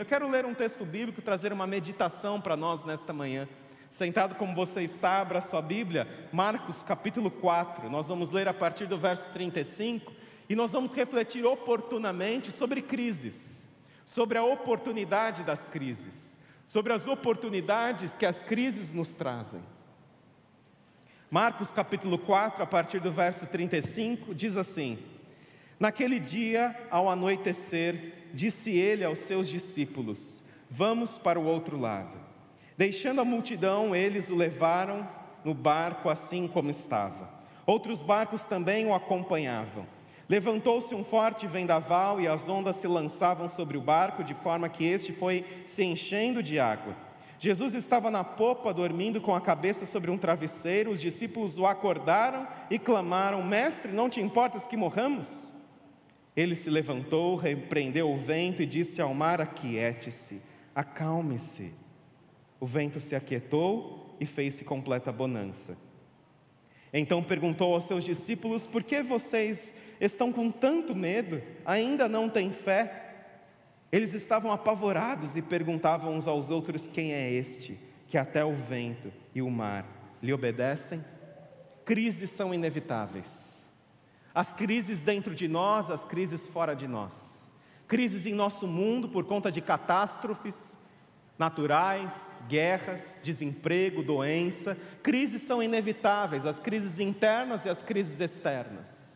Eu quero ler um texto bíblico, trazer uma meditação para nós nesta manhã. Sentado como você está, abra sua Bíblia, Marcos capítulo 4. Nós vamos ler a partir do verso 35 e nós vamos refletir oportunamente sobre crises, sobre a oportunidade das crises, sobre as oportunidades que as crises nos trazem. Marcos capítulo 4, a partir do verso 35, diz assim: Naquele dia, ao anoitecer, disse ele aos seus discípulos: Vamos para o outro lado. Deixando a multidão, eles o levaram no barco assim como estava. Outros barcos também o acompanhavam. Levantou-se um forte vendaval e as ondas se lançavam sobre o barco, de forma que este foi se enchendo de água. Jesus estava na popa, dormindo com a cabeça sobre um travesseiro. Os discípulos o acordaram e clamaram: Mestre, não te importas que morramos? Ele se levantou, repreendeu o vento e disse ao mar: Aquiete-se, acalme-se. O vento se aquietou e fez-se completa bonança. Então perguntou aos seus discípulos: Por que vocês estão com tanto medo? Ainda não têm fé? Eles estavam apavorados e perguntavam uns aos outros: Quem é este que até o vento e o mar lhe obedecem? Crises são inevitáveis. As crises dentro de nós, as crises fora de nós. Crises em nosso mundo por conta de catástrofes naturais, guerras, desemprego, doença. Crises são inevitáveis, as crises internas e as crises externas.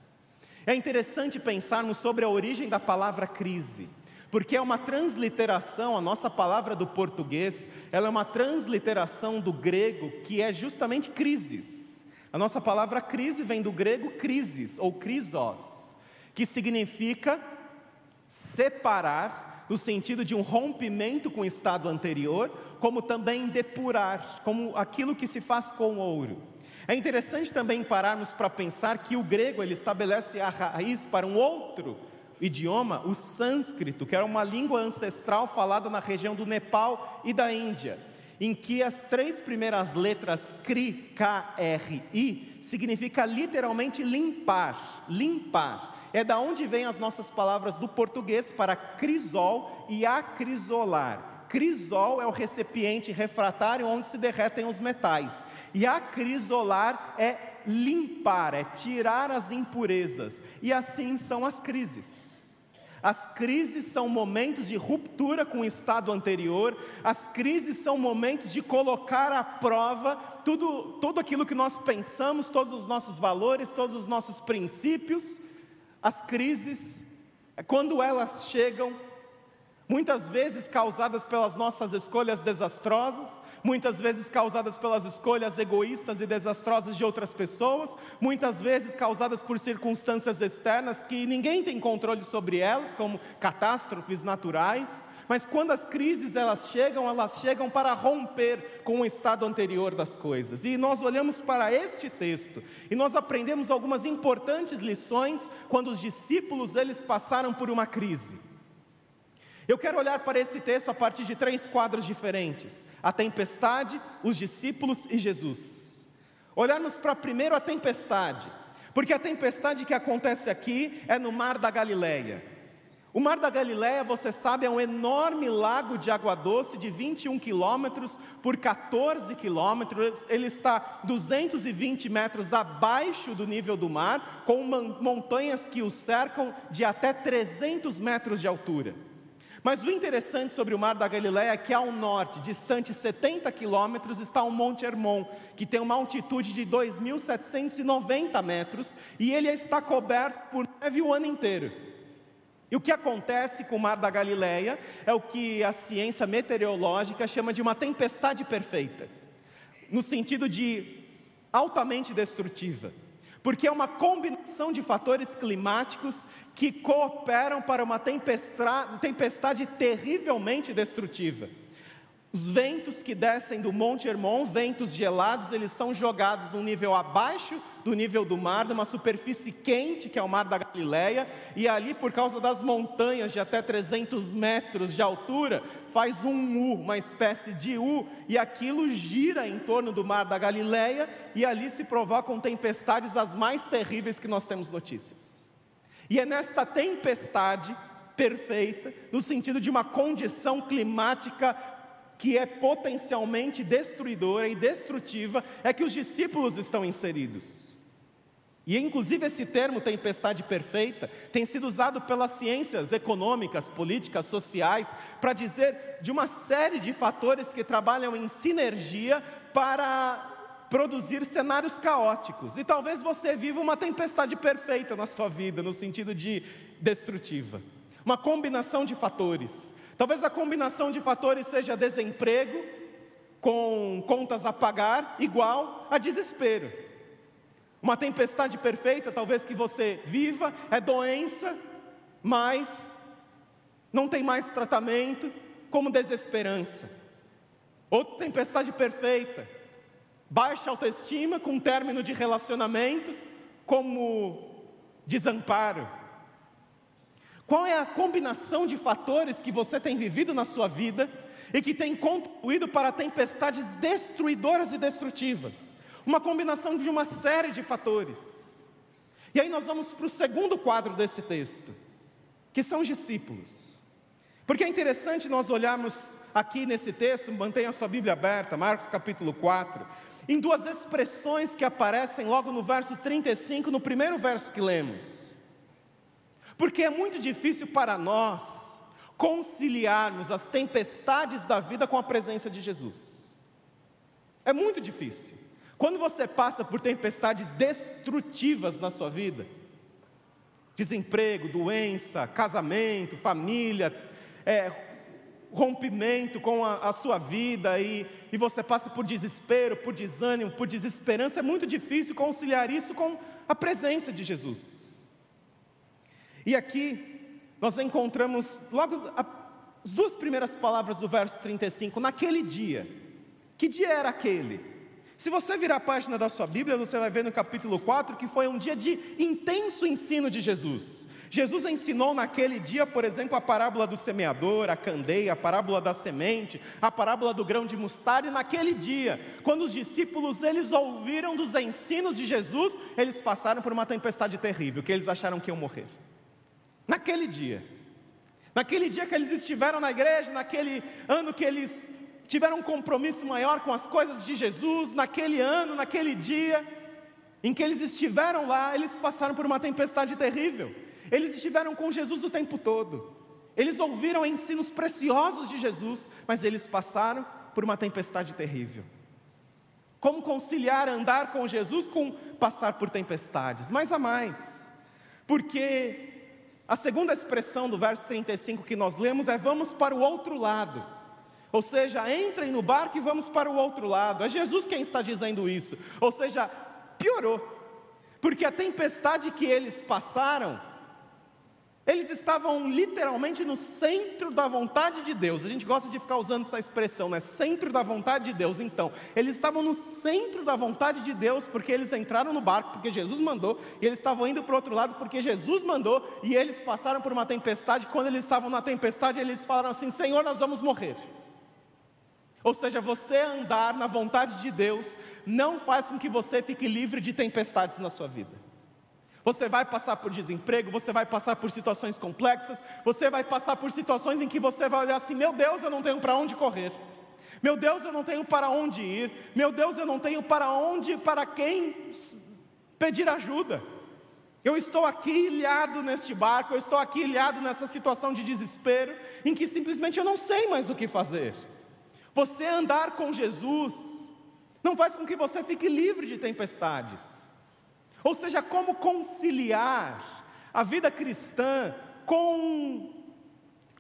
É interessante pensarmos sobre a origem da palavra crise, porque é uma transliteração, a nossa palavra do português, ela é uma transliteração do grego que é justamente crises. A nossa palavra crise vem do grego crisis ou crisos, que significa separar no sentido de um rompimento com o estado anterior, como também depurar, como aquilo que se faz com ouro. É interessante também pararmos para pensar que o grego ele estabelece a raiz para um outro idioma, o sânscrito, que era uma língua ancestral falada na região do Nepal e da Índia em que as três primeiras letras CRI, K-R-I, significa literalmente limpar, limpar. É da onde vêm as nossas palavras do português para crisol e acrisolar. Crisol é o recipiente refratário onde se derretem os metais. E acrisolar é limpar, é tirar as impurezas. E assim são as crises. As crises são momentos de ruptura com o estado anterior, as crises são momentos de colocar à prova tudo, tudo aquilo que nós pensamos, todos os nossos valores, todos os nossos princípios. As crises, quando elas chegam, muitas vezes causadas pelas nossas escolhas desastrosas, muitas vezes causadas pelas escolhas egoístas e desastrosas de outras pessoas, muitas vezes causadas por circunstâncias externas que ninguém tem controle sobre elas, como catástrofes naturais. Mas quando as crises elas chegam, elas chegam para romper com o estado anterior das coisas. E nós olhamos para este texto e nós aprendemos algumas importantes lições quando os discípulos eles passaram por uma crise. Eu quero olhar para esse texto a partir de três quadros diferentes: a tempestade, os discípulos e Jesus. Olharmos para primeiro a tempestade, porque a tempestade que acontece aqui é no Mar da Galileia. O Mar da Galileia, você sabe, é um enorme lago de água doce de 21 quilômetros por 14 quilômetros. Ele está 220 metros abaixo do nível do mar, com montanhas que o cercam de até 300 metros de altura. Mas o interessante sobre o Mar da Galileia é que ao norte, distante 70 quilômetros, está o Monte Hermon, que tem uma altitude de 2.790 metros e ele está coberto por neve o ano inteiro. E o que acontece com o Mar da Galileia é o que a ciência meteorológica chama de uma tempestade perfeita, no sentido de altamente destrutiva porque é uma combinação de fatores climáticos que cooperam para uma tempestade, terrivelmente destrutiva. Os ventos que descem do Monte Hermon, ventos gelados, eles são jogados num nível abaixo do nível do mar, numa superfície quente, que é o Mar da Galileia, e ali, por causa das montanhas de até 300 metros de altura, faz um U, uma espécie de U, e aquilo gira em torno do Mar da Galileia, e ali se provocam tempestades as mais terríveis que nós temos notícias. E é nesta tempestade perfeita, no sentido de uma condição climática que é potencialmente destruidora e destrutiva, é que os discípulos estão inseridos. E inclusive esse termo tempestade perfeita tem sido usado pelas ciências econômicas, políticas, sociais, para dizer de uma série de fatores que trabalham em sinergia para produzir cenários caóticos. E talvez você viva uma tempestade perfeita na sua vida, no sentido de destrutiva. Uma combinação de fatores. Talvez a combinação de fatores seja desemprego com contas a pagar igual a desespero. Uma tempestade perfeita, talvez que você viva, é doença, mas não tem mais tratamento, como desesperança. Outra tempestade perfeita, baixa autoestima com término de relacionamento, como desamparo. Qual é a combinação de fatores que você tem vivido na sua vida e que tem contribuído para tempestades destruidoras e destrutivas? Uma combinação de uma série de fatores. E aí nós vamos para o segundo quadro desse texto, que são os discípulos. Porque é interessante nós olharmos aqui nesse texto, mantenha a sua Bíblia aberta, Marcos capítulo 4, em duas expressões que aparecem logo no verso 35, no primeiro verso que lemos. Porque é muito difícil para nós conciliarmos as tempestades da vida com a presença de Jesus. É muito difícil. Quando você passa por tempestades destrutivas na sua vida, desemprego, doença, casamento, família, é, rompimento com a, a sua vida e, e você passa por desespero, por desânimo, por desesperança, é muito difícil conciliar isso com a presença de Jesus. E aqui nós encontramos logo a, as duas primeiras palavras do verso 35, naquele dia. Que dia era aquele? Se você virar a página da sua Bíblia, você vai ver no capítulo 4 que foi um dia de intenso ensino de Jesus. Jesus ensinou naquele dia, por exemplo, a parábola do semeador, a candeia, a parábola da semente, a parábola do grão de mostarda, e naquele dia, quando os discípulos eles ouviram dos ensinos de Jesus, eles passaram por uma tempestade terrível, que eles acharam que iam morrer. Naquele dia. Naquele dia que eles estiveram na igreja, naquele ano que eles tiveram um compromisso maior com as coisas de Jesus, naquele ano, naquele dia, em que eles estiveram lá, eles passaram por uma tempestade terrível. Eles estiveram com Jesus o tempo todo. Eles ouviram ensinos preciosos de Jesus, mas eles passaram por uma tempestade terrível. Como conciliar andar com Jesus com passar por tempestades? Mais a mais. Porque a segunda expressão do verso 35 que nós lemos é: vamos para o outro lado. Ou seja, entrem no barco e vamos para o outro lado. É Jesus quem está dizendo isso. Ou seja, piorou. Porque a tempestade que eles passaram, eles estavam literalmente no centro da vontade de Deus. A gente gosta de ficar usando essa expressão, né? Centro da vontade de Deus. Então, eles estavam no centro da vontade de Deus porque eles entraram no barco porque Jesus mandou, e eles estavam indo para o outro lado porque Jesus mandou, e eles passaram por uma tempestade. Quando eles estavam na tempestade, eles falaram assim: Senhor, nós vamos morrer. Ou seja, você andar na vontade de Deus não faz com que você fique livre de tempestades na sua vida. Você vai passar por desemprego, você vai passar por situações complexas, você vai passar por situações em que você vai olhar assim: meu Deus, eu não tenho para onde correr. Meu Deus, eu não tenho para onde ir. Meu Deus, eu não tenho para onde, para quem pedir ajuda. Eu estou aqui ilhado neste barco, eu estou aqui ilhado nessa situação de desespero, em que simplesmente eu não sei mais o que fazer. Você andar com Jesus não faz com que você fique livre de tempestades. Ou seja, como conciliar a vida cristã com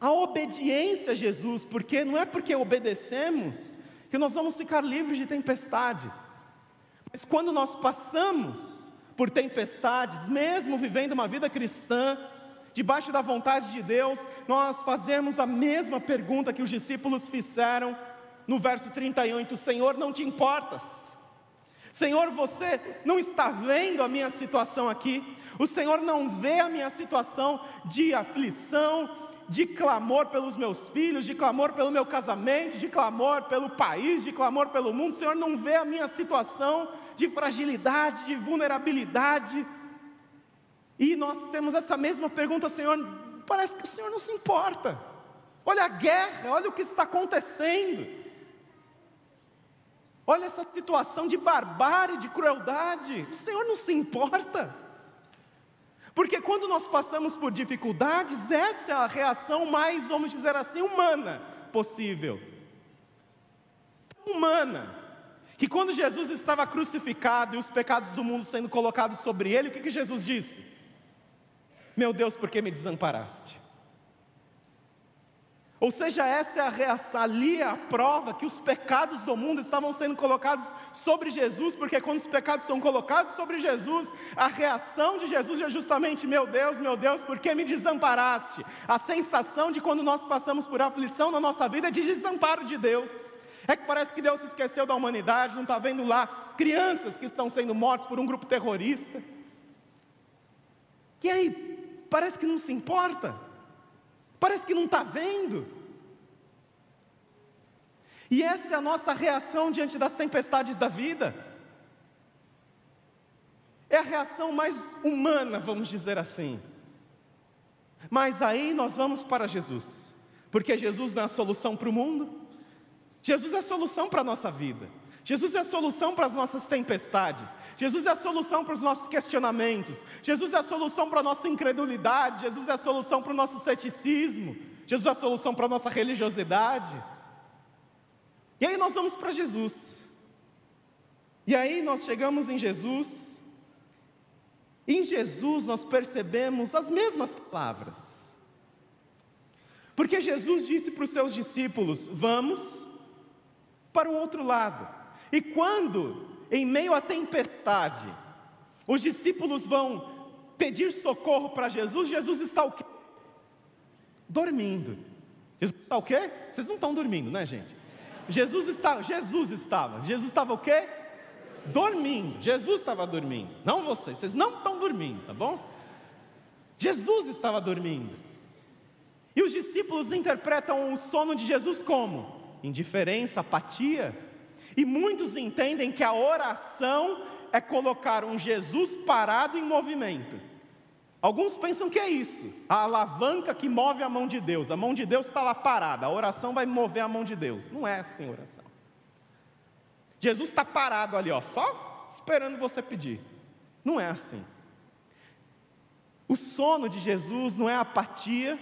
a obediência a Jesus, porque não é porque obedecemos que nós vamos ficar livres de tempestades. Mas quando nós passamos por tempestades, mesmo vivendo uma vida cristã, debaixo da vontade de Deus, nós fazemos a mesma pergunta que os discípulos fizeram no verso 38, Senhor, não te importas. Senhor, você não está vendo a minha situação aqui. O Senhor não vê a minha situação de aflição, de clamor pelos meus filhos, de clamor pelo meu casamento, de clamor pelo país, de clamor pelo mundo. O Senhor não vê a minha situação de fragilidade, de vulnerabilidade. E nós temos essa mesma pergunta, Senhor, parece que o Senhor não se importa. Olha a guerra, olha o que está acontecendo. Olha essa situação de barbárie, de crueldade. O Senhor não se importa. Porque quando nós passamos por dificuldades, essa é a reação mais, vamos dizer assim, humana possível. Humana. Que quando Jesus estava crucificado e os pecados do mundo sendo colocados sobre ele, o que, que Jesus disse? Meu Deus, por que me desamparaste? Ou seja, essa é a reação, ali é a prova que os pecados do mundo estavam sendo colocados sobre Jesus, porque quando os pecados são colocados sobre Jesus, a reação de Jesus é justamente: meu Deus, meu Deus, por que me desamparaste? A sensação de quando nós passamos por aflição na nossa vida é de desamparo de Deus. É que parece que Deus se esqueceu da humanidade, não está vendo lá crianças que estão sendo mortas por um grupo terrorista. E aí, parece que não se importa, parece que não está vendo. E essa é a nossa reação diante das tempestades da vida. É a reação mais humana, vamos dizer assim. Mas aí nós vamos para Jesus, porque Jesus não é a solução para o mundo, Jesus é a solução para a nossa vida. Jesus é a solução para as nossas tempestades. Jesus é a solução para os nossos questionamentos. Jesus é a solução para a nossa incredulidade. Jesus é a solução para o nosso ceticismo. Jesus é a solução para a nossa religiosidade. E aí nós vamos para Jesus. E aí nós chegamos em Jesus. Em Jesus nós percebemos as mesmas palavras. Porque Jesus disse para os seus discípulos: Vamos para o outro lado. E quando, em meio à tempestade, os discípulos vão pedir socorro para Jesus, Jesus está o quê? Dormindo. Jesus está o quê? Vocês não estão dormindo, né, gente? Jesus estava, Jesus estava, Jesus estava o quê? Dormindo. Jesus estava dormindo, não vocês, vocês não estão dormindo, tá bom? Jesus estava dormindo. E os discípulos interpretam o sono de Jesus como? indiferença, apatia. E muitos entendem que a oração é colocar um Jesus parado em movimento. Alguns pensam que é isso, a alavanca que move a mão de Deus. A mão de Deus está lá parada, a oração vai mover a mão de Deus. Não é assim a oração. Jesus está parado ali, ó, só esperando você pedir. Não é assim. O sono de Jesus não é apatia,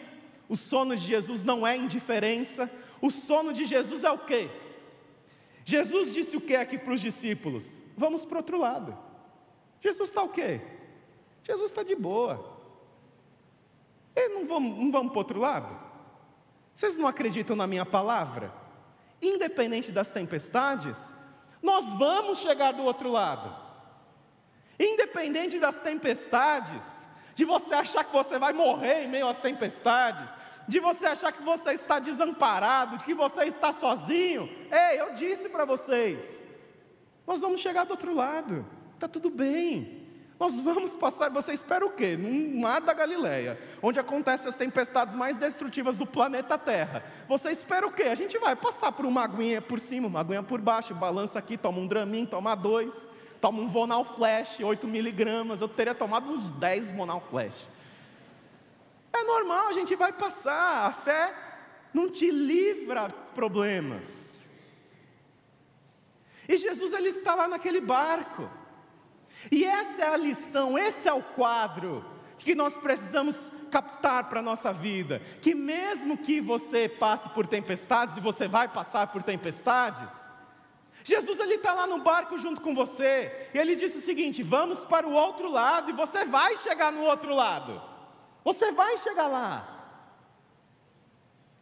o sono de Jesus não é indiferença, o sono de Jesus é o quê? Jesus disse o que aqui para os discípulos? Vamos para o outro lado. Jesus está o quê? Jesus está de boa. E não vamos, não vamos para o outro lado? Vocês não acreditam na minha palavra? Independente das tempestades, nós vamos chegar do outro lado. Independente das tempestades, de você achar que você vai morrer em meio às tempestades, de você achar que você está desamparado, que você está sozinho. Ei, eu disse para vocês, nós vamos chegar do outro lado, está tudo bem. Nós vamos passar, você espera o quê? Num mar da Galileia, onde acontecem as tempestades mais destrutivas do planeta Terra. Você espera o quê? A gente vai passar por uma aguinha por cima, uma aguinha por baixo, balança aqui, toma um dramin, toma dois, toma um Vonal Flash, 8 miligramas, eu teria tomado uns 10 Vonal Flash. É normal, a gente vai passar. A fé não te livra dos problemas. E Jesus ele está lá naquele barco. E essa é a lição, esse é o quadro que nós precisamos captar para a nossa vida. Que mesmo que você passe por tempestades, e você vai passar por tempestades, Jesus ele está lá no barco junto com você, e ele disse o seguinte: vamos para o outro lado, e você vai chegar no outro lado. Você vai chegar lá.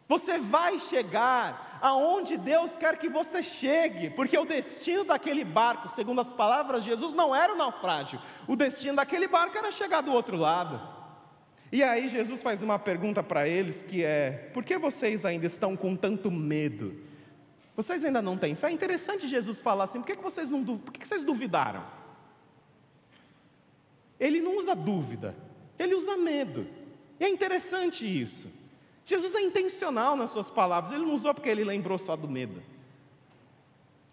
Você vai chegar aonde Deus quer que você chegue, porque o destino daquele barco, segundo as palavras de Jesus, não era o naufrágio. O destino daquele barco era chegar do outro lado. E aí Jesus faz uma pergunta para eles que é: por que vocês ainda estão com tanto medo? Vocês ainda não têm fé? É interessante Jesus falar assim: por que, vocês não por que vocês duvidaram? Ele não usa dúvida, ele usa medo. E é interessante isso. Jesus é intencional nas suas palavras, ele não usou porque ele lembrou só do medo.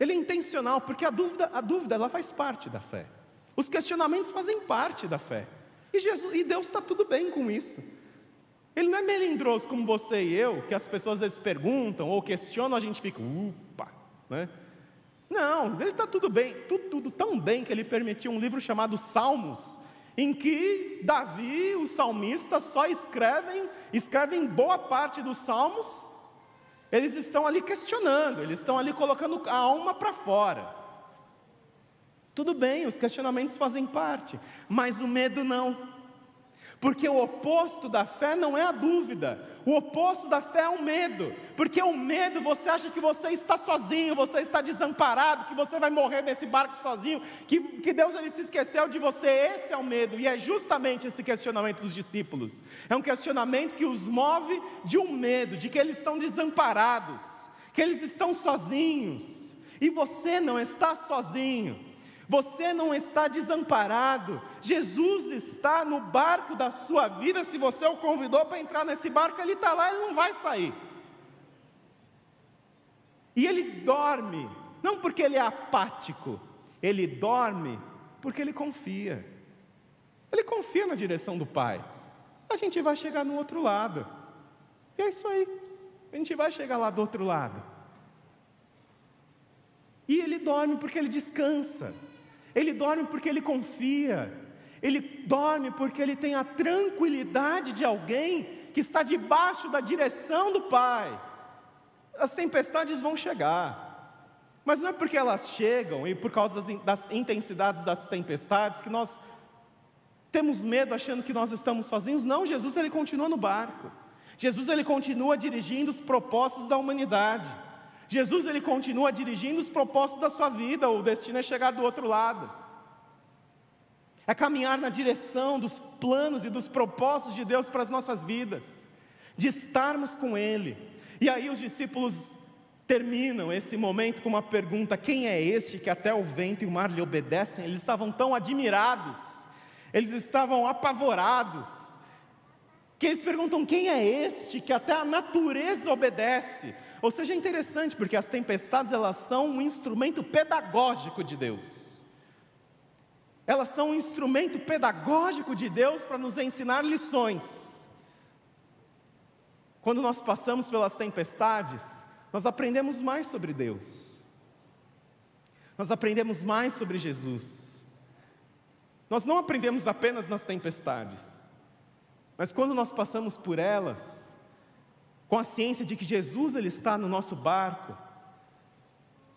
Ele é intencional porque a dúvida, a dúvida ela faz parte da fé. Os questionamentos fazem parte da fé. E, Jesus, e Deus está tudo bem com isso. Ele não é melindroso como você e eu, que as pessoas às vezes perguntam ou questionam, a gente fica, upa, né? Não, ele está tudo bem, tudo, tudo tão bem que ele permitiu um livro chamado Salmos, em que Davi, os salmistas, só escrevem, escrevem boa parte dos salmos, eles estão ali questionando, eles estão ali colocando a alma para fora. Tudo bem, os questionamentos fazem parte, mas o medo não. Porque o oposto da fé não é a dúvida, o oposto da fé é o medo. Porque o medo você acha que você está sozinho, você está desamparado, que você vai morrer nesse barco sozinho, que, que Deus ele se esqueceu de você. Esse é o medo, e é justamente esse questionamento dos discípulos. É um questionamento que os move de um medo, de que eles estão desamparados, que eles estão sozinhos, e você não está sozinho. Você não está desamparado. Jesus está no barco da sua vida. Se você o convidou para entrar nesse barco, ele está lá, ele não vai sair. E ele dorme, não porque ele é apático, ele dorme porque ele confia. Ele confia na direção do Pai. A gente vai chegar no outro lado. E é isso aí. A gente vai chegar lá do outro lado. E ele dorme porque ele descansa. Ele dorme porque ele confia. Ele dorme porque ele tem a tranquilidade de alguém que está debaixo da direção do Pai. As tempestades vão chegar, mas não é porque elas chegam e por causa das, intensidades das tempestades que nós temos medo achando que nós estamos sozinhos. Não, Jesus ele continua no barco. Jesus ele continua dirigindo os propósitos da humanidade. Jesus ele continua dirigindo os propósitos da sua vida, o destino é chegar do outro lado. É caminhar na direção dos planos e dos propósitos de Deus para as nossas vidas, de estarmos com Ele. E aí os discípulos terminam esse momento com uma pergunta: quem é este que até o vento e o mar lhe obedecem? Eles estavam tão admirados, eles estavam apavorados, que eles perguntam: quem é este que até a natureza obedece? Ou seja, é interessante porque as tempestades elas são um instrumento pedagógico de Deus. Elas são um instrumento pedagógico de Deus para nos ensinar lições. Quando nós passamos pelas tempestades, nós aprendemos mais sobre Deus. Nós aprendemos mais sobre Jesus. Nós não aprendemos apenas nas tempestades, mas quando nós passamos por elas, com a ciência de que Jesus ele está no nosso barco,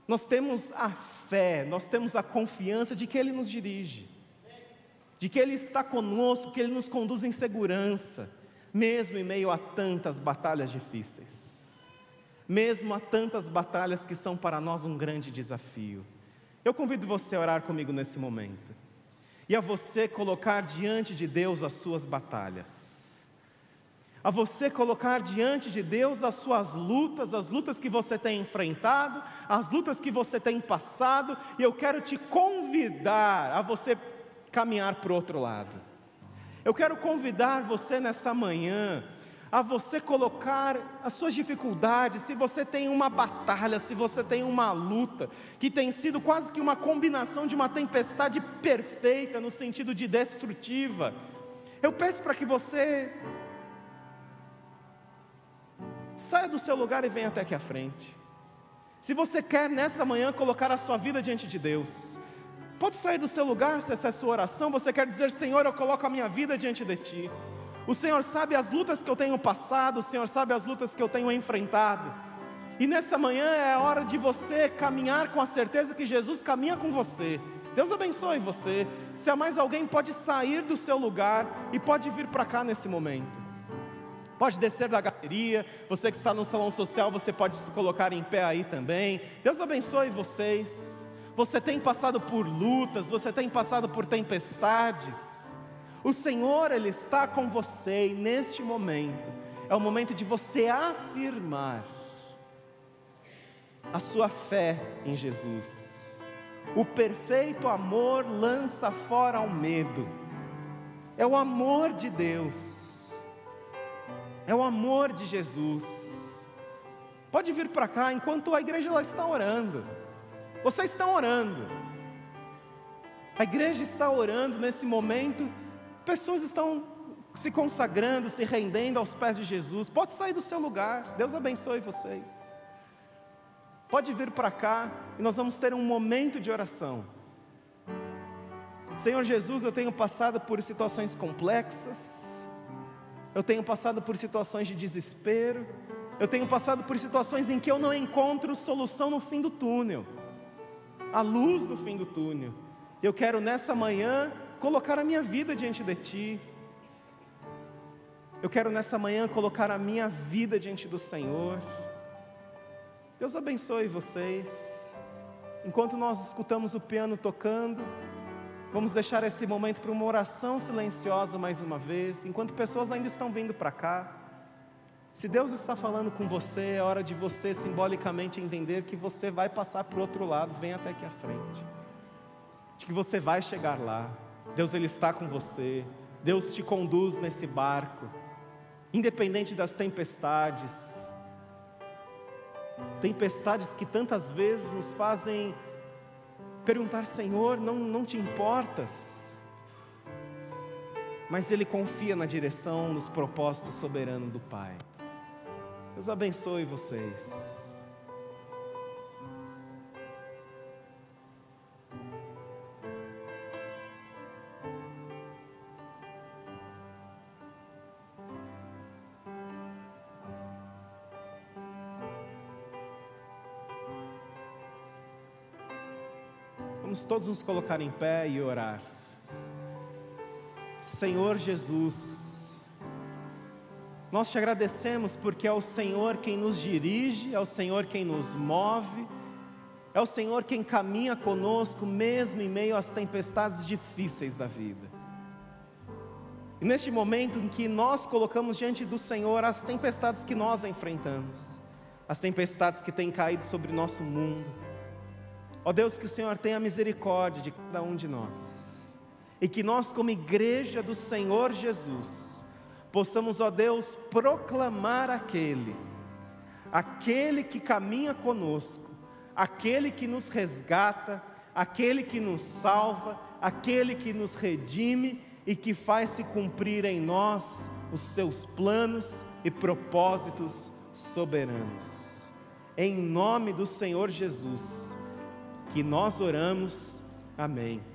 nós temos a fé, nós temos a confiança de que Ele nos dirige, de que Ele está conosco, que Ele nos conduz em segurança, mesmo em meio a tantas batalhas difíceis, mesmo a tantas batalhas que são para nós um grande desafio. Eu convido você a orar comigo nesse momento, e a você colocar diante de Deus as suas batalhas a você colocar diante de Deus as suas lutas, as lutas que você tem enfrentado, as lutas que você tem passado, e eu quero te convidar a você caminhar para o outro lado. Eu quero convidar você nessa manhã a você colocar as suas dificuldades, se você tem uma batalha, se você tem uma luta, que tem sido quase que uma combinação de uma tempestade perfeita no sentido de destrutiva. Eu peço para que você saia do seu lugar e venha até aqui à frente. Se você quer nessa manhã colocar a sua vida diante de Deus, pode sair do seu lugar se essa é a sua oração. Você quer dizer, Senhor, eu coloco a minha vida diante de Ti. O Senhor sabe as lutas que eu tenho passado, o Senhor sabe as lutas que eu tenho enfrentado. E nessa manhã é a hora de você caminhar com a certeza que Jesus caminha com você. Deus abençoe você. Se há mais alguém, pode sair do seu lugar e pode vir para cá nesse momento. Pode descer da galeria, você que está no salão social, você pode se colocar em pé aí também. Deus abençoe vocês. Você tem passado por lutas, você tem passado por tempestades. O Senhor, Ele está com você e neste momento é o momento de você afirmar a sua fé em Jesus. O perfeito amor lança fora o medo. É o amor de Deus é o amor de Jesus. Pode vir para cá enquanto a igreja está orando. Vocês estão orando. A igreja está orando nesse momento. Pessoas estão se consagrando, se rendendo aos pés de Jesus, pode sair do seu lugar. Deus abençoe vocês. Pode vir para cá e nós vamos ter um momento de oração. Senhor Jesus, eu tenho passado por situações complexas, eu tenho passado por situações de desespero, eu tenho passado por situações em que eu não encontro solução no fim do túnel, a luz no fim do túnel. Eu quero nessa manhã colocar a minha vida diante de Ti. Eu quero nessa manhã colocar a minha vida diante do Senhor. Deus abençoe vocês. Enquanto nós escutamos o piano tocando, vamos deixar esse momento para uma oração silenciosa mais uma vez, enquanto pessoas ainda estão vindo para cá. Se Deus está falando com você, é hora de você simbolicamente entender que você vai passar para o outro lado, vem até aqui à frente. De que você vai chegar lá. Deus ele está com você. Deus te conduz nesse barco, independente das tempestades. Tempestades que tantas vezes nos fazem perguntar: Senhor, não, não te importas? Mas Ele confia na direção, nos propósitos soberanos do Pai. Deus abençoe vocês. Todos nos colocar em pé e orar. Senhor Jesus, nós te agradecemos porque é o Senhor quem nos dirige, é o Senhor quem nos move, é o Senhor quem caminha conosco, mesmo em meio às tempestades difíceis da vida. E neste momento em que nós colocamos diante do Senhor as tempestades que nós enfrentamos, as tempestades que têm caído sobre nosso mundo, Ó Deus, que o Senhor tenha misericórdia de cada um de nós. E que nós, como igreja do Senhor Jesus, possamos, ó Deus, proclamar aquele, aquele que caminha conosco, aquele que nos resgata, aquele que nos salva, aquele que nos redime e que faz se cumprir em nós os seus planos e propósitos soberanos. Em nome do Senhor Jesus que nós oramos. Amém.